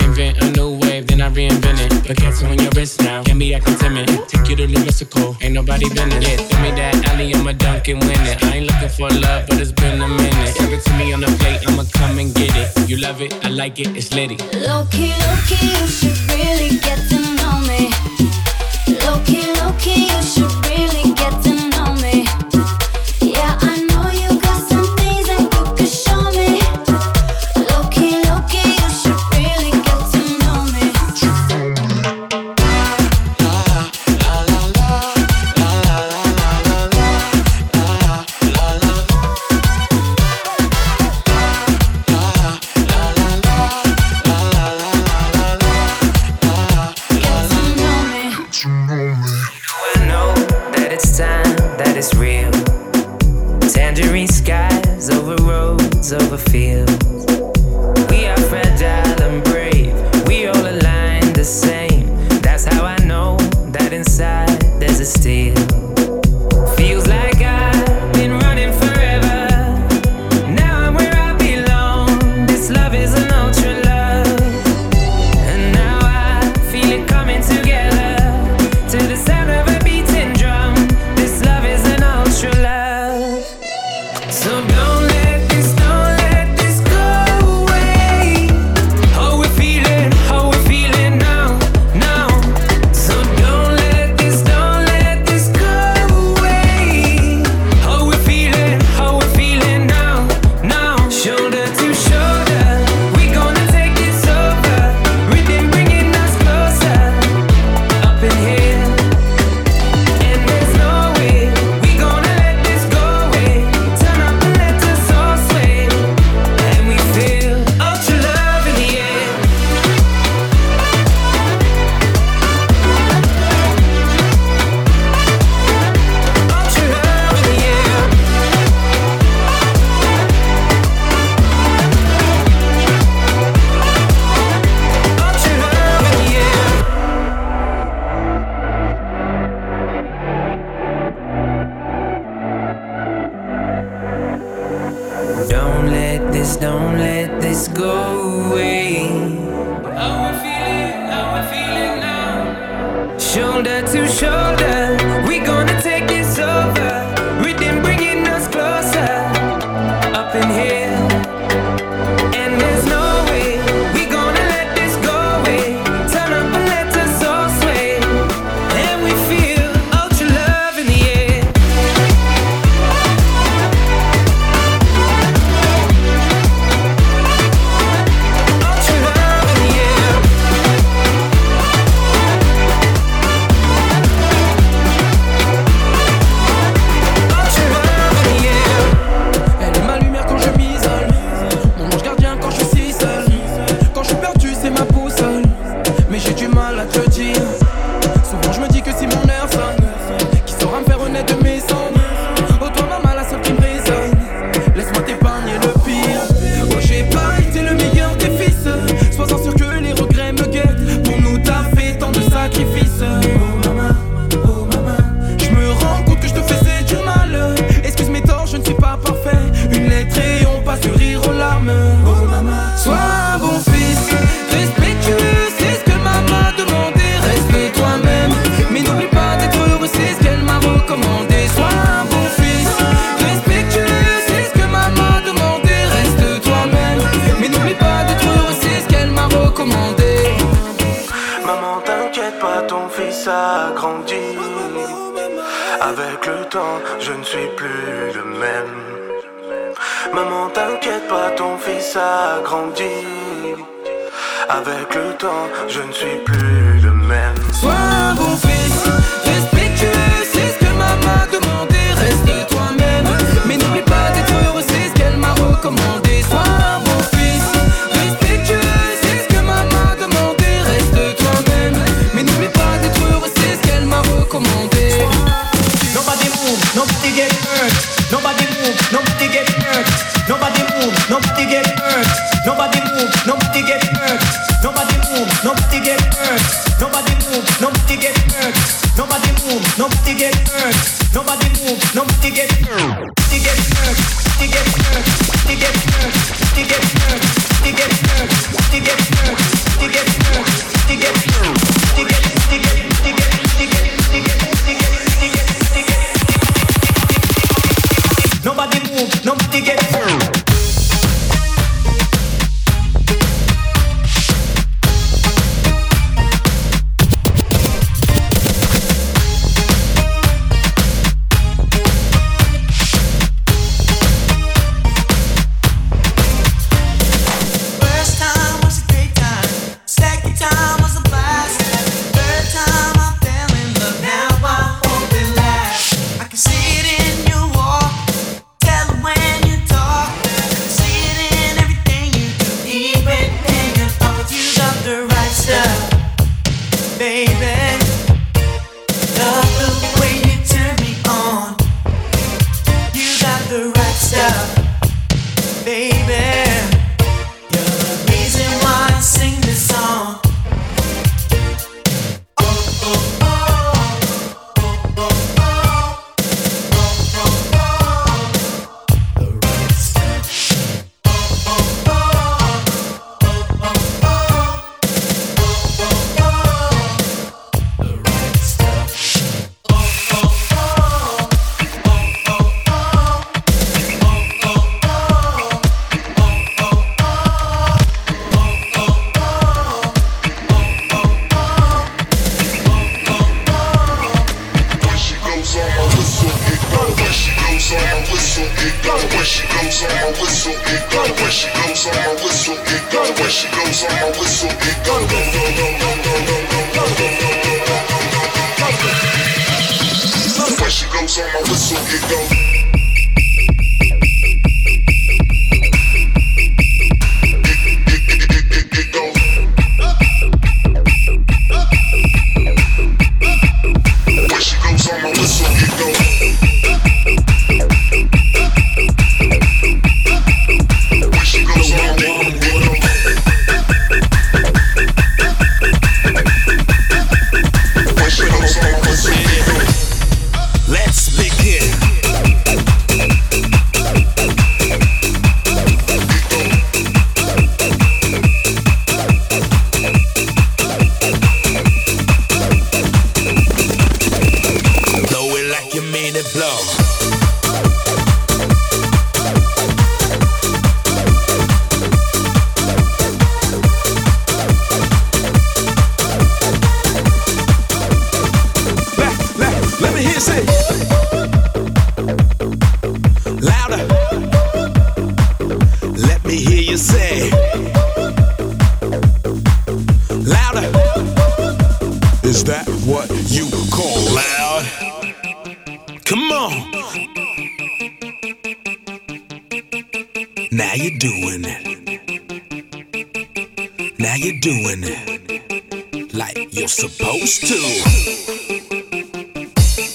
Invent a new wave, then I reinvent it. Put cats on your wrist now, can be acting timid. Take you to the mystical, ain't nobody been it. Yeah, give me that alley, I'ma dunk and win it. I ain't looking for love, but it's been a minute. Give it to me on the plate, I'ma come and get it. You love it, I like it, it's litty. Low key, low key, you should really get to Avec le temps, je ne suis plus le même. Maman, t'inquiète pas, ton fils a grandi. Avec le temps, je ne suis plus le même. Sois un bon fils, respectueux, c'est ce que maman demandait. Reste toi-même, mais n'oublie pas d'être heureux, c'est ce qu'elle m'a recommandé. nobody get hurt. Nobody move, nobody get hurt. Nobody move, nobody get hurt. Nobody move, nobody get hurt. Nobody move, nobody get hurt. Nobody move, nobody get hurt. Nobody get hurt. Now you're doing it. Now you're doing it like you're supposed to.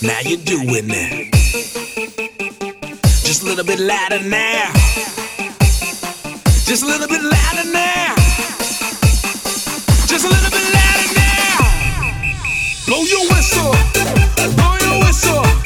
Now you're doing it. Just a little bit louder now. Just a little bit louder now. Just a little bit louder now. Blow your whistle. Blow your whistle.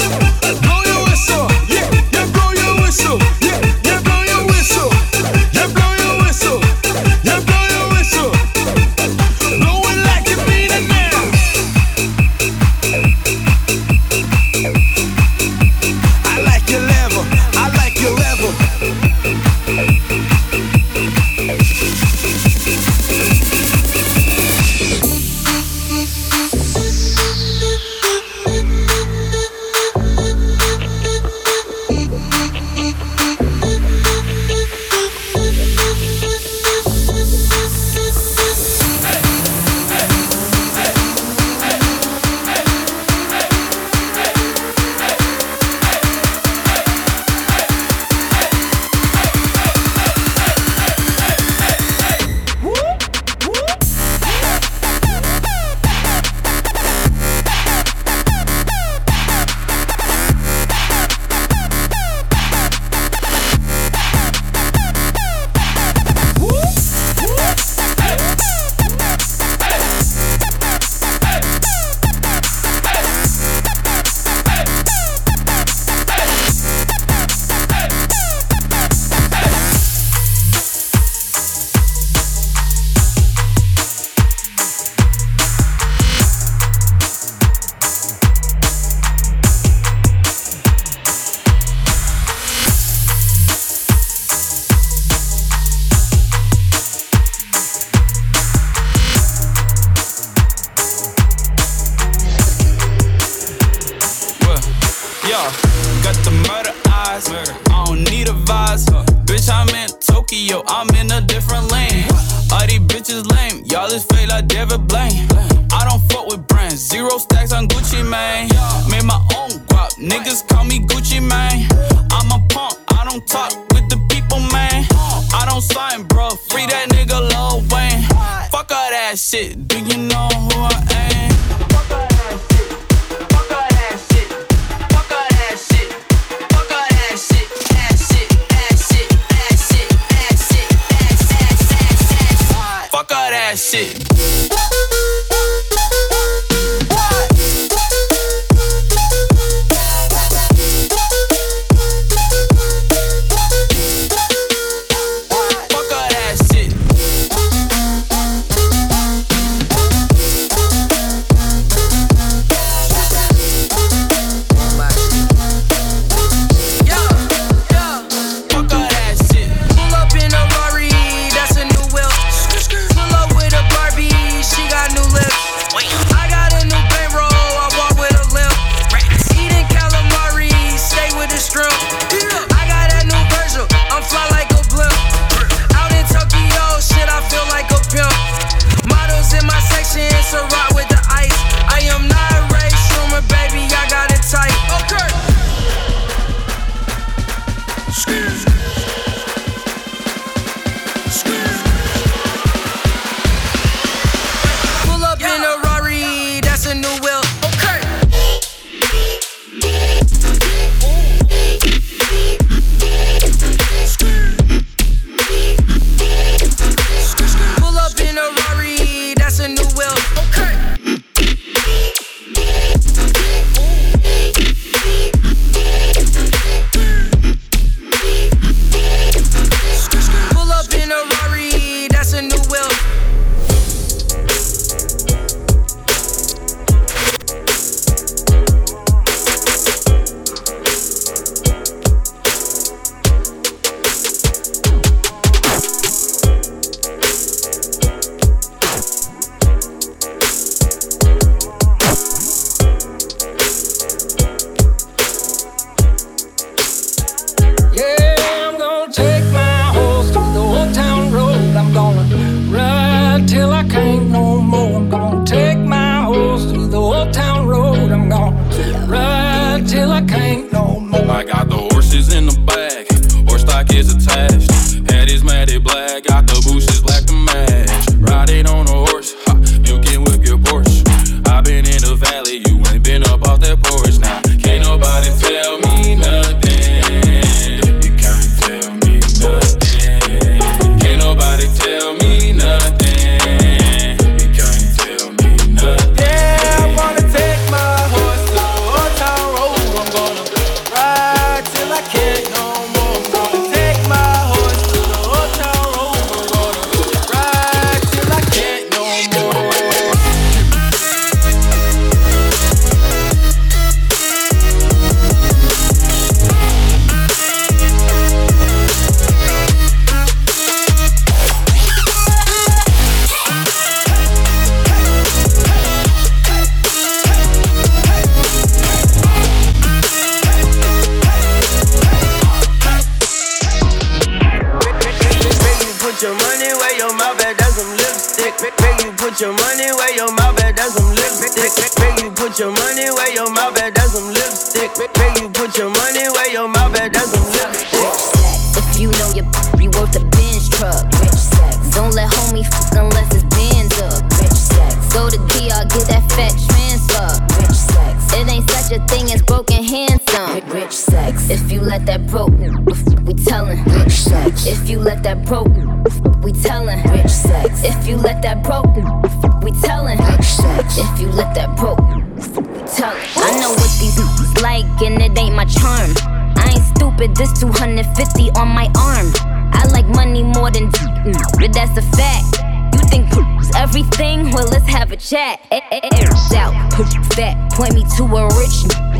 put your money where your mouth at, that's some lipstick. Make you put your money where your mouth at, that's some lipstick. If you know your you worth a Benz truck. Rich sex. Don't let homie fuck unless it's bins up. Rich sex. Go to DR, get that fat transfer. Rich sex. It ain't such a thing as broken handsome. Rich sex. If you let that broke, we tellin'. Rich sex. If you let that broke, we tellin'. Rich sex. If you let that broke, we tellin'. Rich sex. If you let that broke. and it ain't my charm. I ain't stupid, this 250 on my arm. I like money more than, mm, but that's a fact. You think everything? Well, let's have a chat. Air out, push fat, point me to a rich.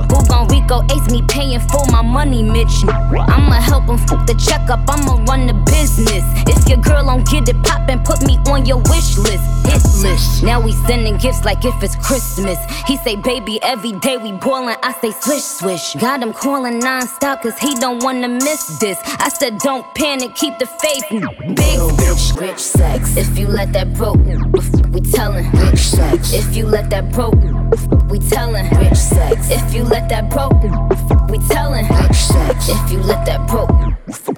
Who gon' Rico ace me paying for my money, Mitch? I'ma help him fuck the checkup, I'ma run the business. If your girl don't get it poppin', put me on your wish list. Hit list. Now we sending gifts like if it's Christmas. He say, baby, every day we boilin'. I say, swish, swish. Got him calling non-stop cause he don't wanna miss this. I said, don't panic, keep the faith. Big bitch, rich sex. If you let that broke, we tellin'. Rich sex. If you let that broke, we tellin'. Rich sex. If you let that broke, we tellin'. Rich sex. If you let that broke,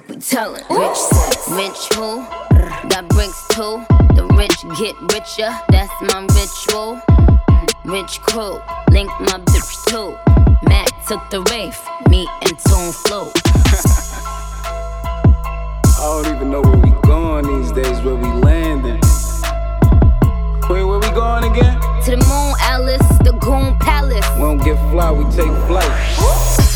we tellin'. Rich sex. Rich who? Got bricks too. The rich get richer. That's my ritual. Rich crew, link my bitch too. Matt took the Wraith, me and Tune flew. I don't even know where we going these days, where we landing. Queen, where we going again? To the moon, Alice, the Goon Palace. We don't get fly, we take flight.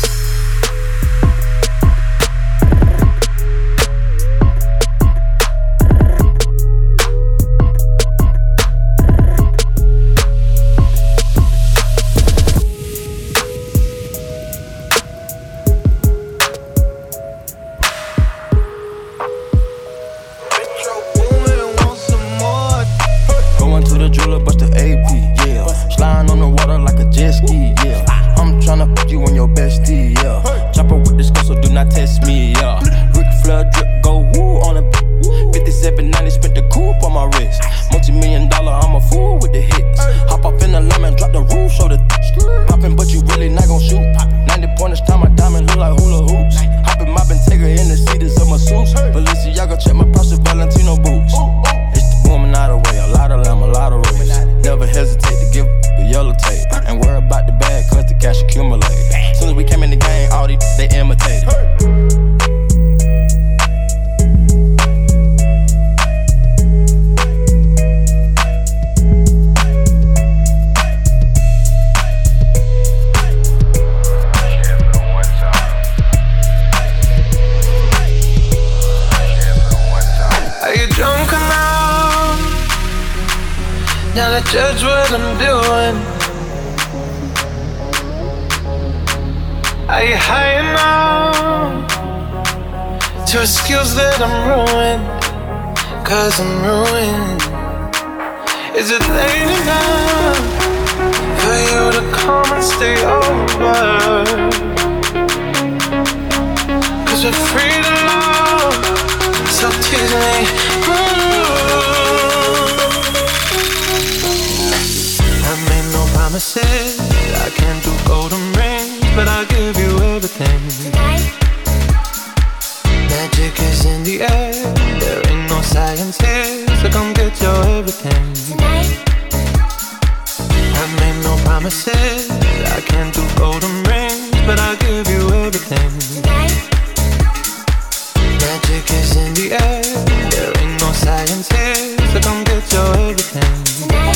Magic is in the air, there ain't no science here, so come get your everything.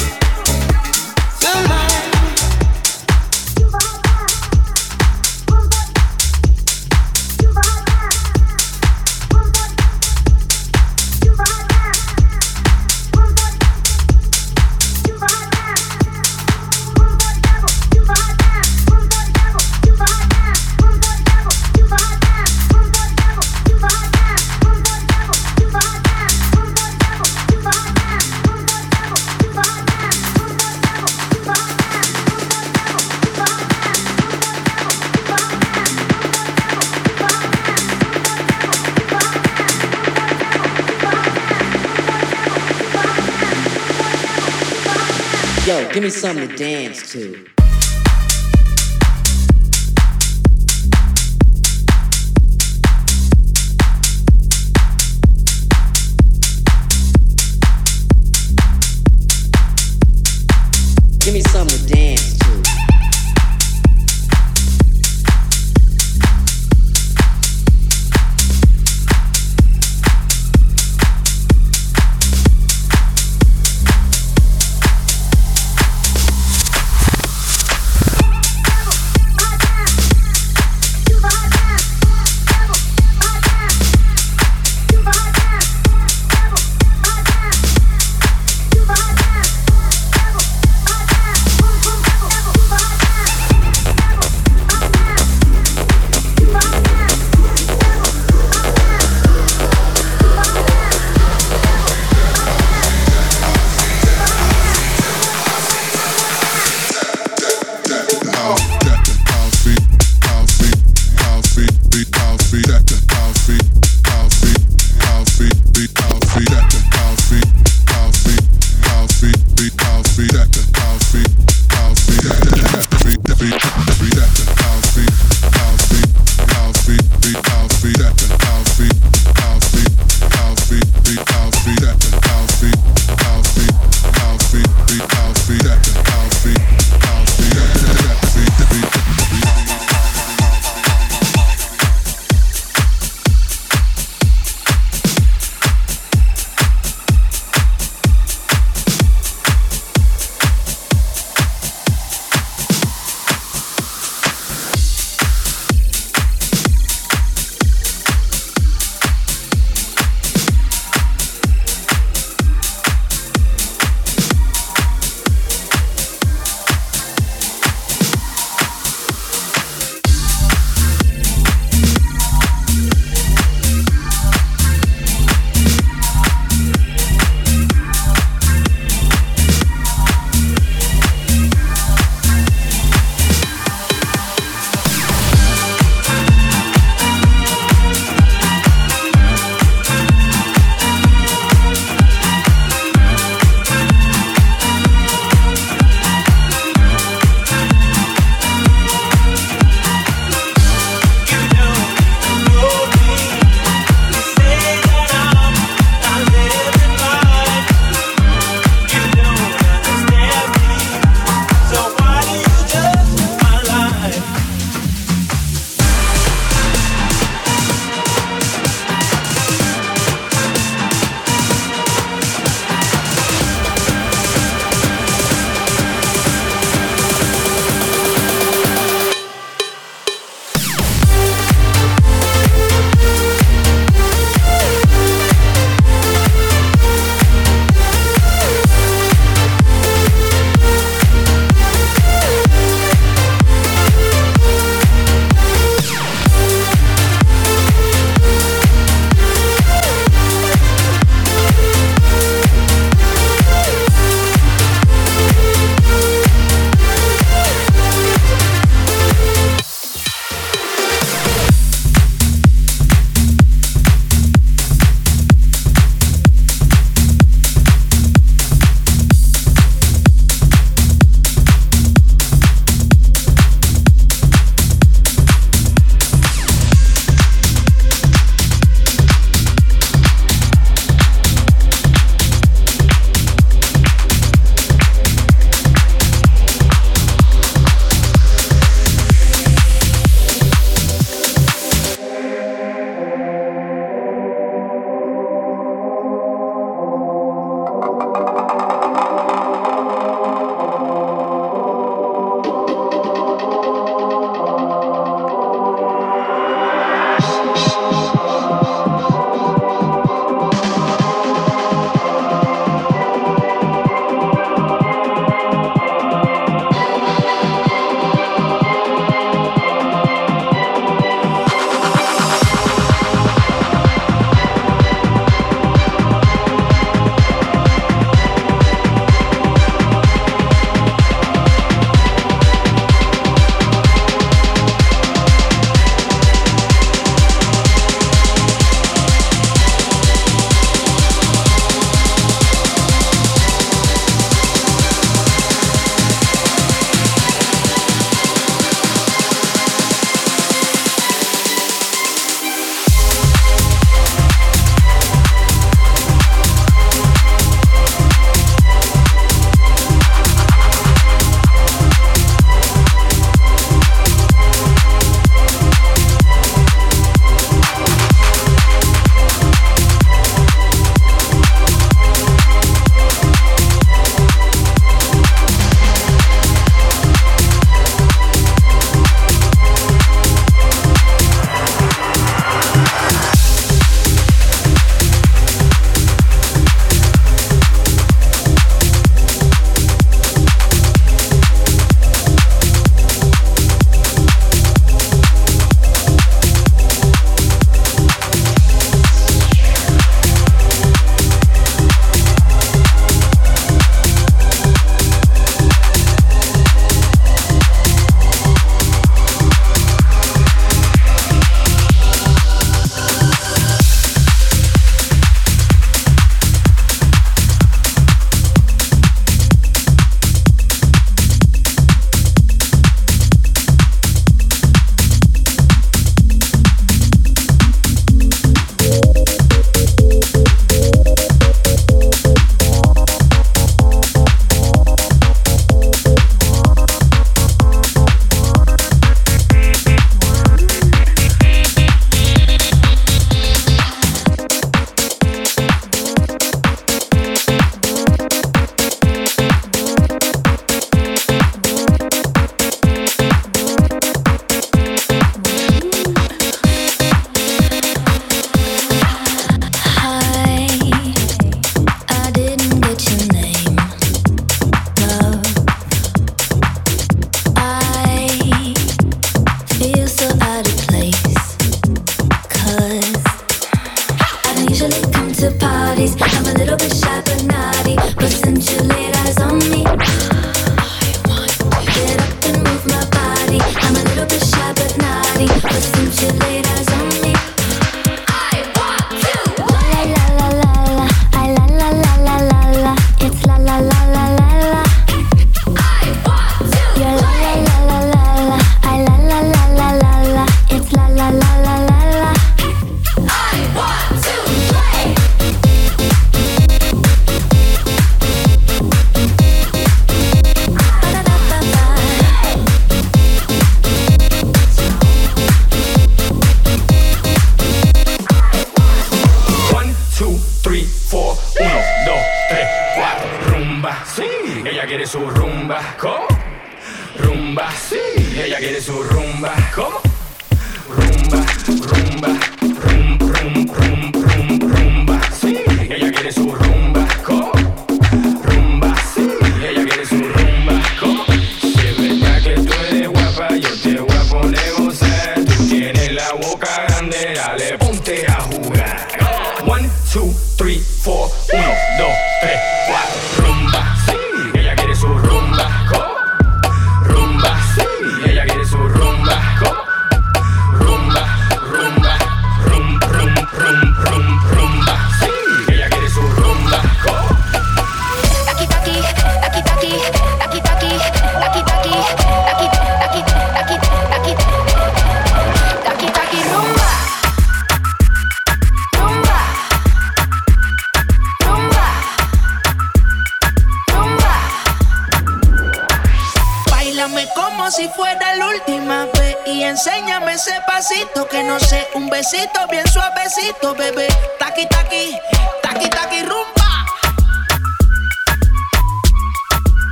Dance to.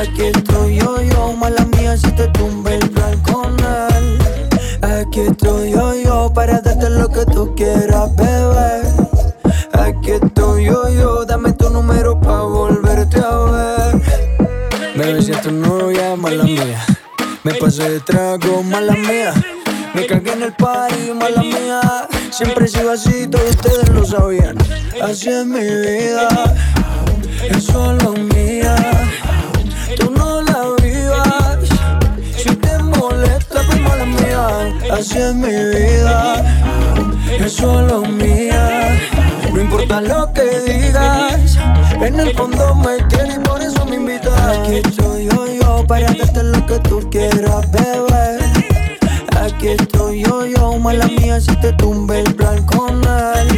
Aquí estoy yo, yo, mala mía, si te tumba el balconal. Aquí estoy yo, yo, para darte lo que tú quieras, beber. Aquí estoy yo, yo, dame tu número pa' volverte a ver. Me si tu novia, mala mía. Me pasé de trago, mala mía. Me cagué en el party, mala mía. Siempre he sido así, todos ustedes lo sabían. Así es mi vida, es solo mía. Así es mi vida, es solo mía. No importa lo que digas, en el fondo me tienes y por eso me invitas. Aquí estoy yo, yo, para darte lo que tú quieras, bebé. Aquí estoy yo, yo, mala mía, si te tumbe el blanco mal.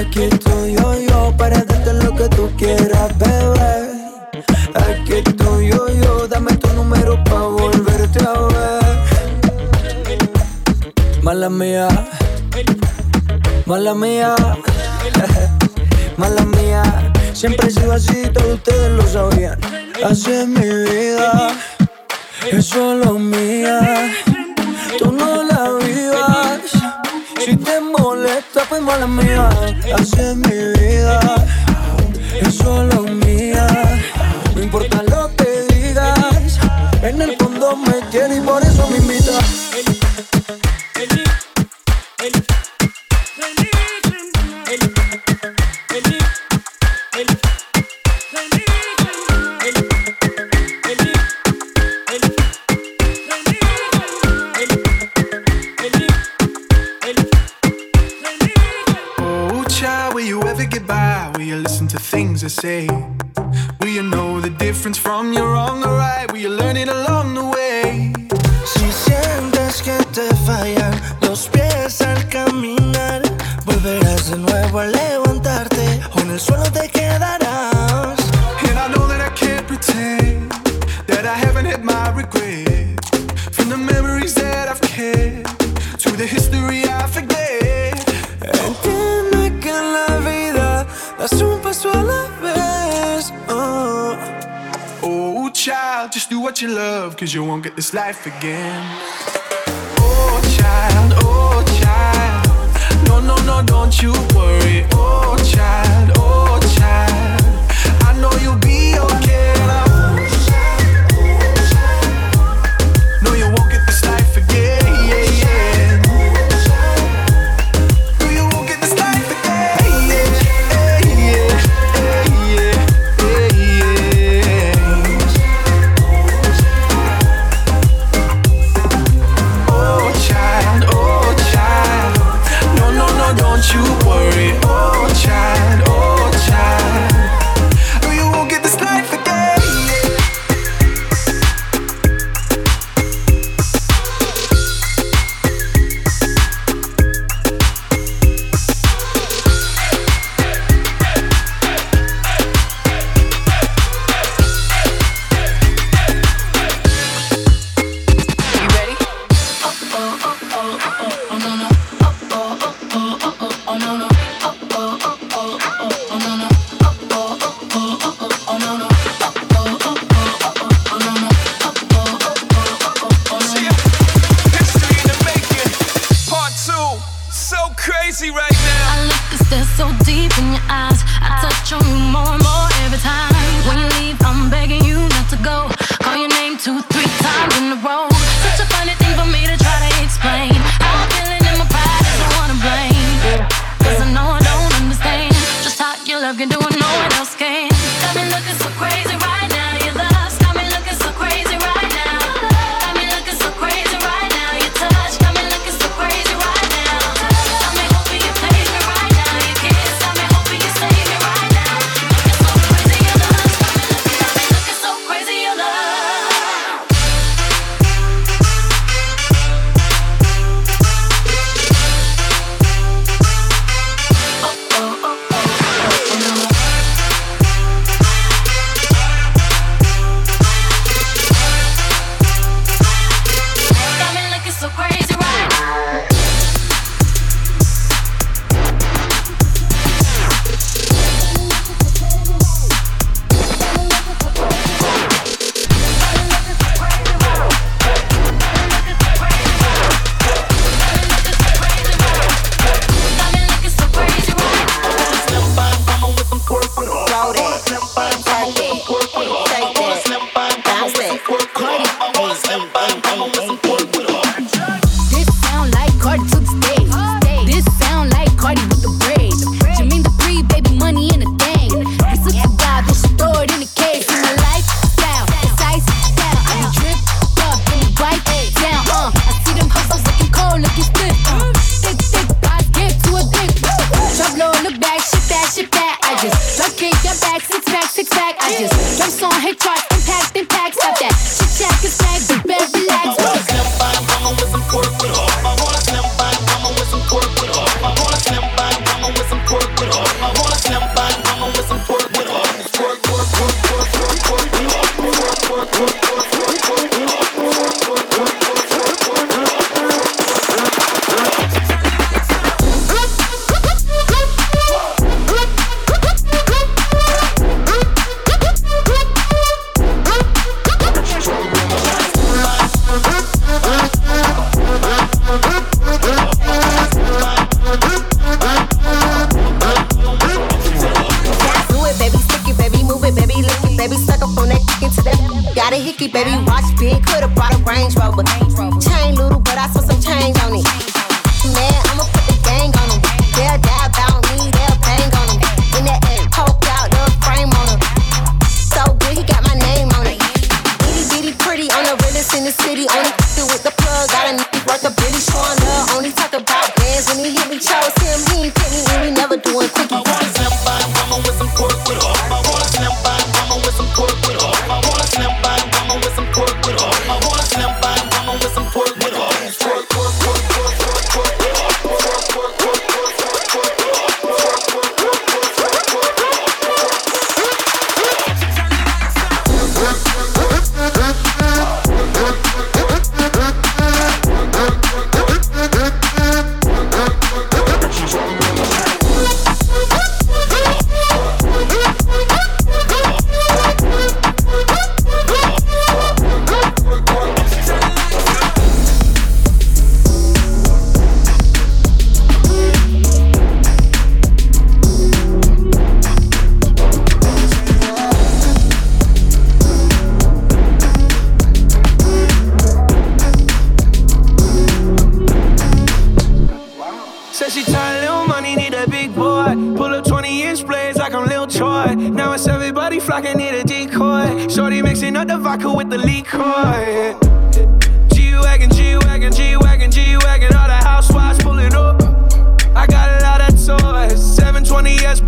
Aquí estoy yo, yo, para darte lo que tú quieras, bebé. Mala mía, mala mía, mala mía. Siempre he sido así, todos ustedes lo sabían. Así es mi vida, es solo mía. Tú no la vivas, si te molesta, pues mala mía. Así es mi vida, es solo mía. No importa lo que digas, en el fondo me quiere y por eso me invita. to say. Will you know the difference from your wrong or right? Will you learn it along the way? Si sientes que te falla. what you love, cause you won't get this life again. Oh, child, oh, child. No, no, no, don't you worry. Oh, child.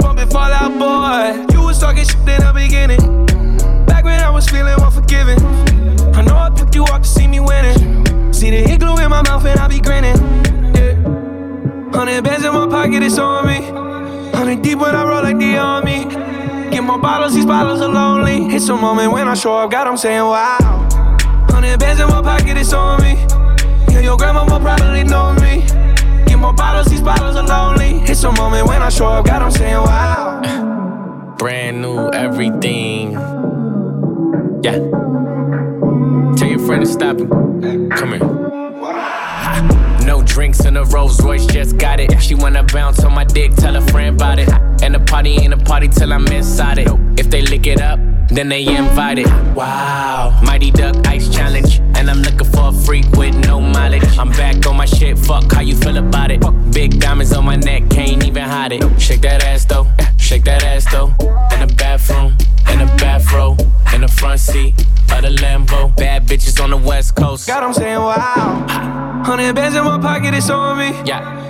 720S pumping Fall Out Boy. You was talking shit in the beginning. Back when I was feeling unforgiving. I know I picked you up to see me winning. See the igloo in my mouth and I be grinning. Yeah. Hundred bands in my pocket, it's on me. Hundred deep when I roll like the army. Get more bottles, these bottles are lonely. It's a moment when I show up, God, I'm saying wow. Hundred bands in my pocket, it's on me. Yeah, your grandma will probably know me. More bottles, these bottles are lonely. It's a moment when I show up, God, I'm saying wow. Brand new everything. Yeah. Tell your friend to stop him. Come here. No drinks in a Rolls Royce, just got it. She wanna bounce on my dick, tell a friend about it. And the party ain't a party till I'm inside it. If they lick it up, then they invited. Wow. Mighty Duck Ice Challenge. And I'm looking for a freak with no mileage. I'm back on my shit, fuck how you feel about it. Big diamonds on my neck, can't even hide it. Shake that ass though, shake that ass though. In the bathroom, in the bathrobe, in the front seat of the Lambo. Bad bitches on the west coast. God, I'm saying wow. Hundred bands in my pocket, it's on me. Yeah.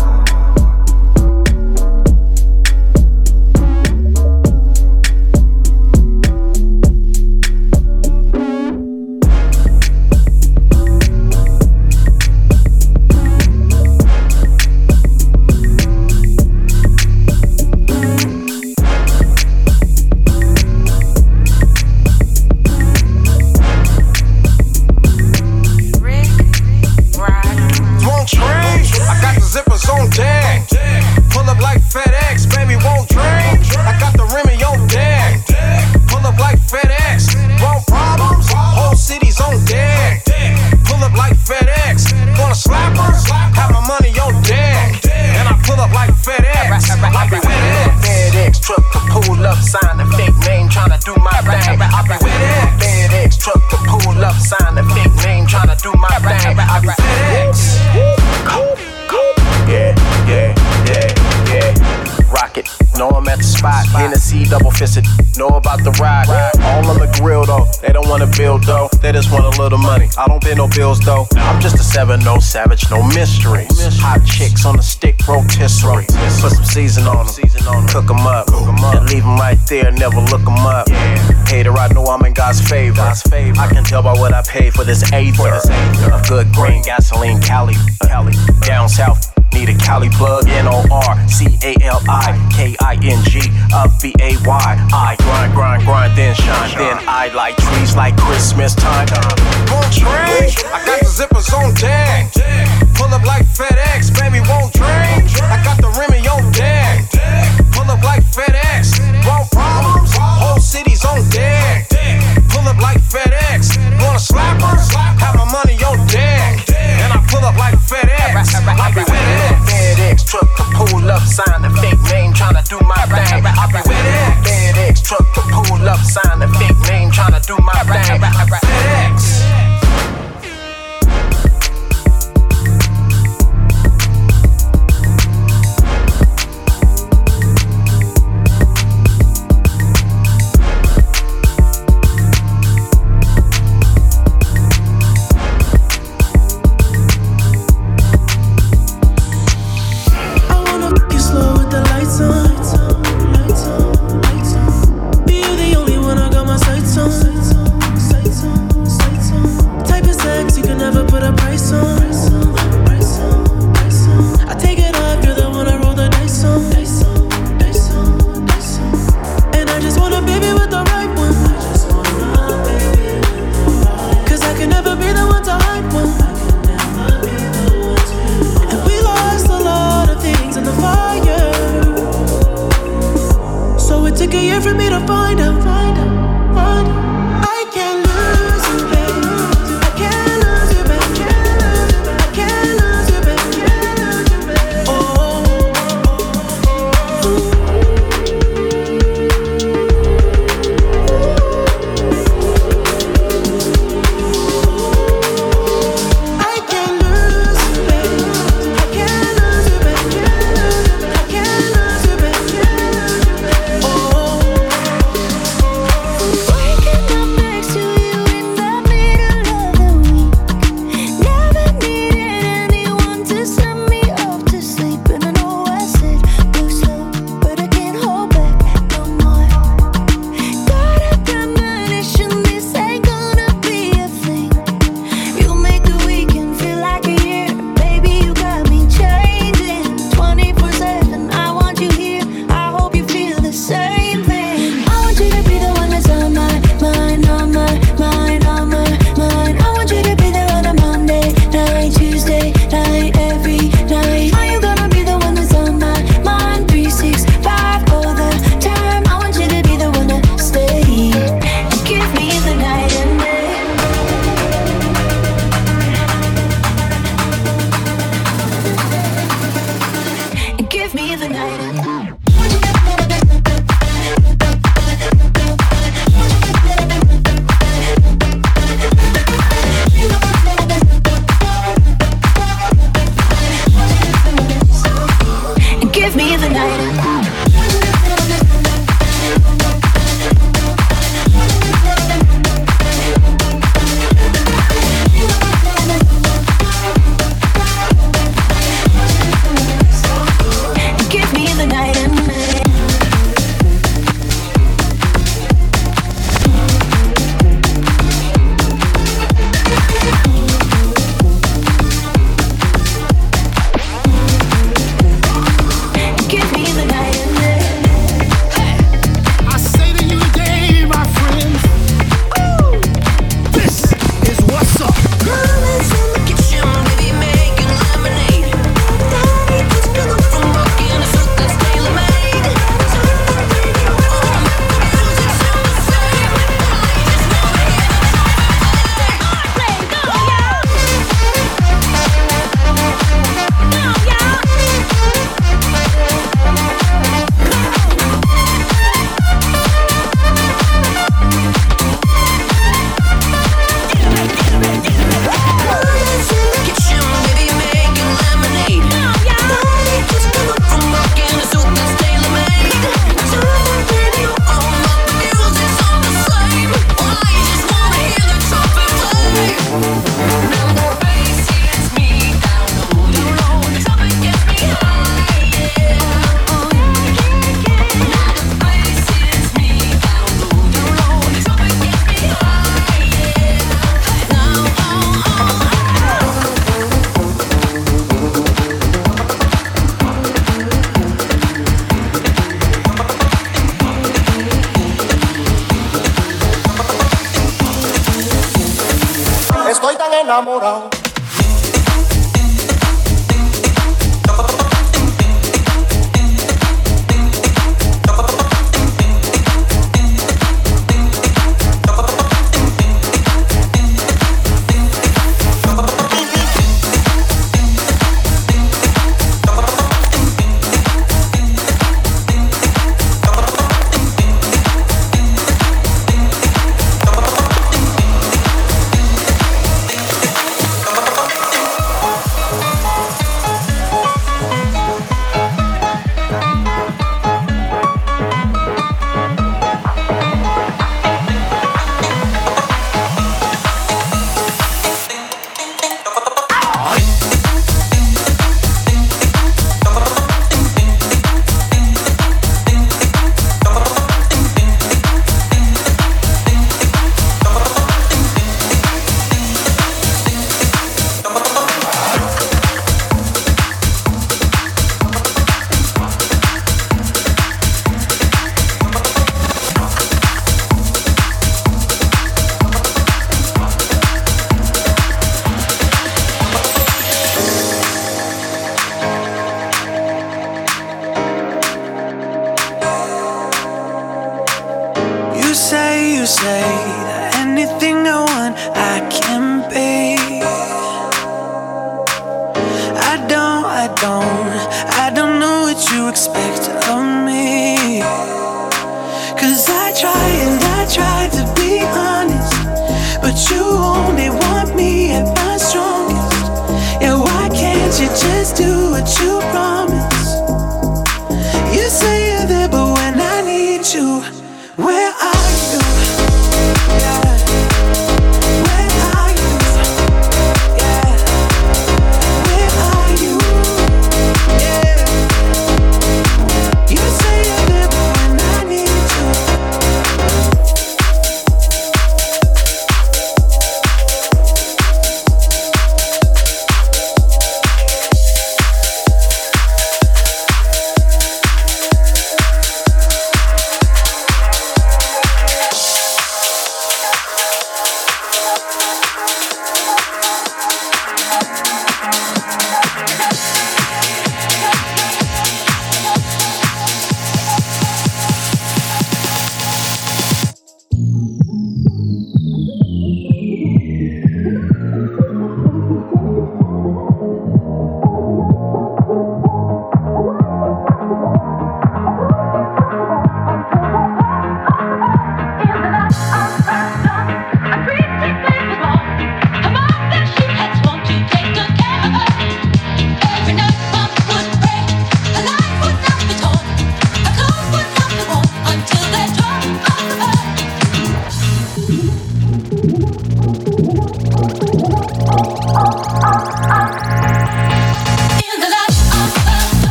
Build though. A little money. I don't pay no bills though. I'm just a 7 no savage, no mysteries. Hot chicks on the stick, rotisserie. Put some season on them, cook them up, and leave them right there, never look them up. Hater, I know I'm in God's favor. I can tell by what I pay for this eighth of good green gasoline, Cali. Down south. Need a Cali plug, N O R C A L I K I N G, up B A Y. I grind, grind, grind, then shine. Then I like trees like Christmas time. Drink. I got the zippers on deck. Pull up like FedEx, baby, won't. I got the on deck. Pull up like FedEx, problems. Whole city's on deck. Pull up like FedEx. Wanna slap her? Have my money on deck. Pull up like FedEx. I be with it. FedEx truck to pull up, sign the fake name, tryna do my thing. I be with it. FedEx truck to pull up, sign the fake name, tryna do my thing. FedEx.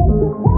Let's go.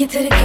You to the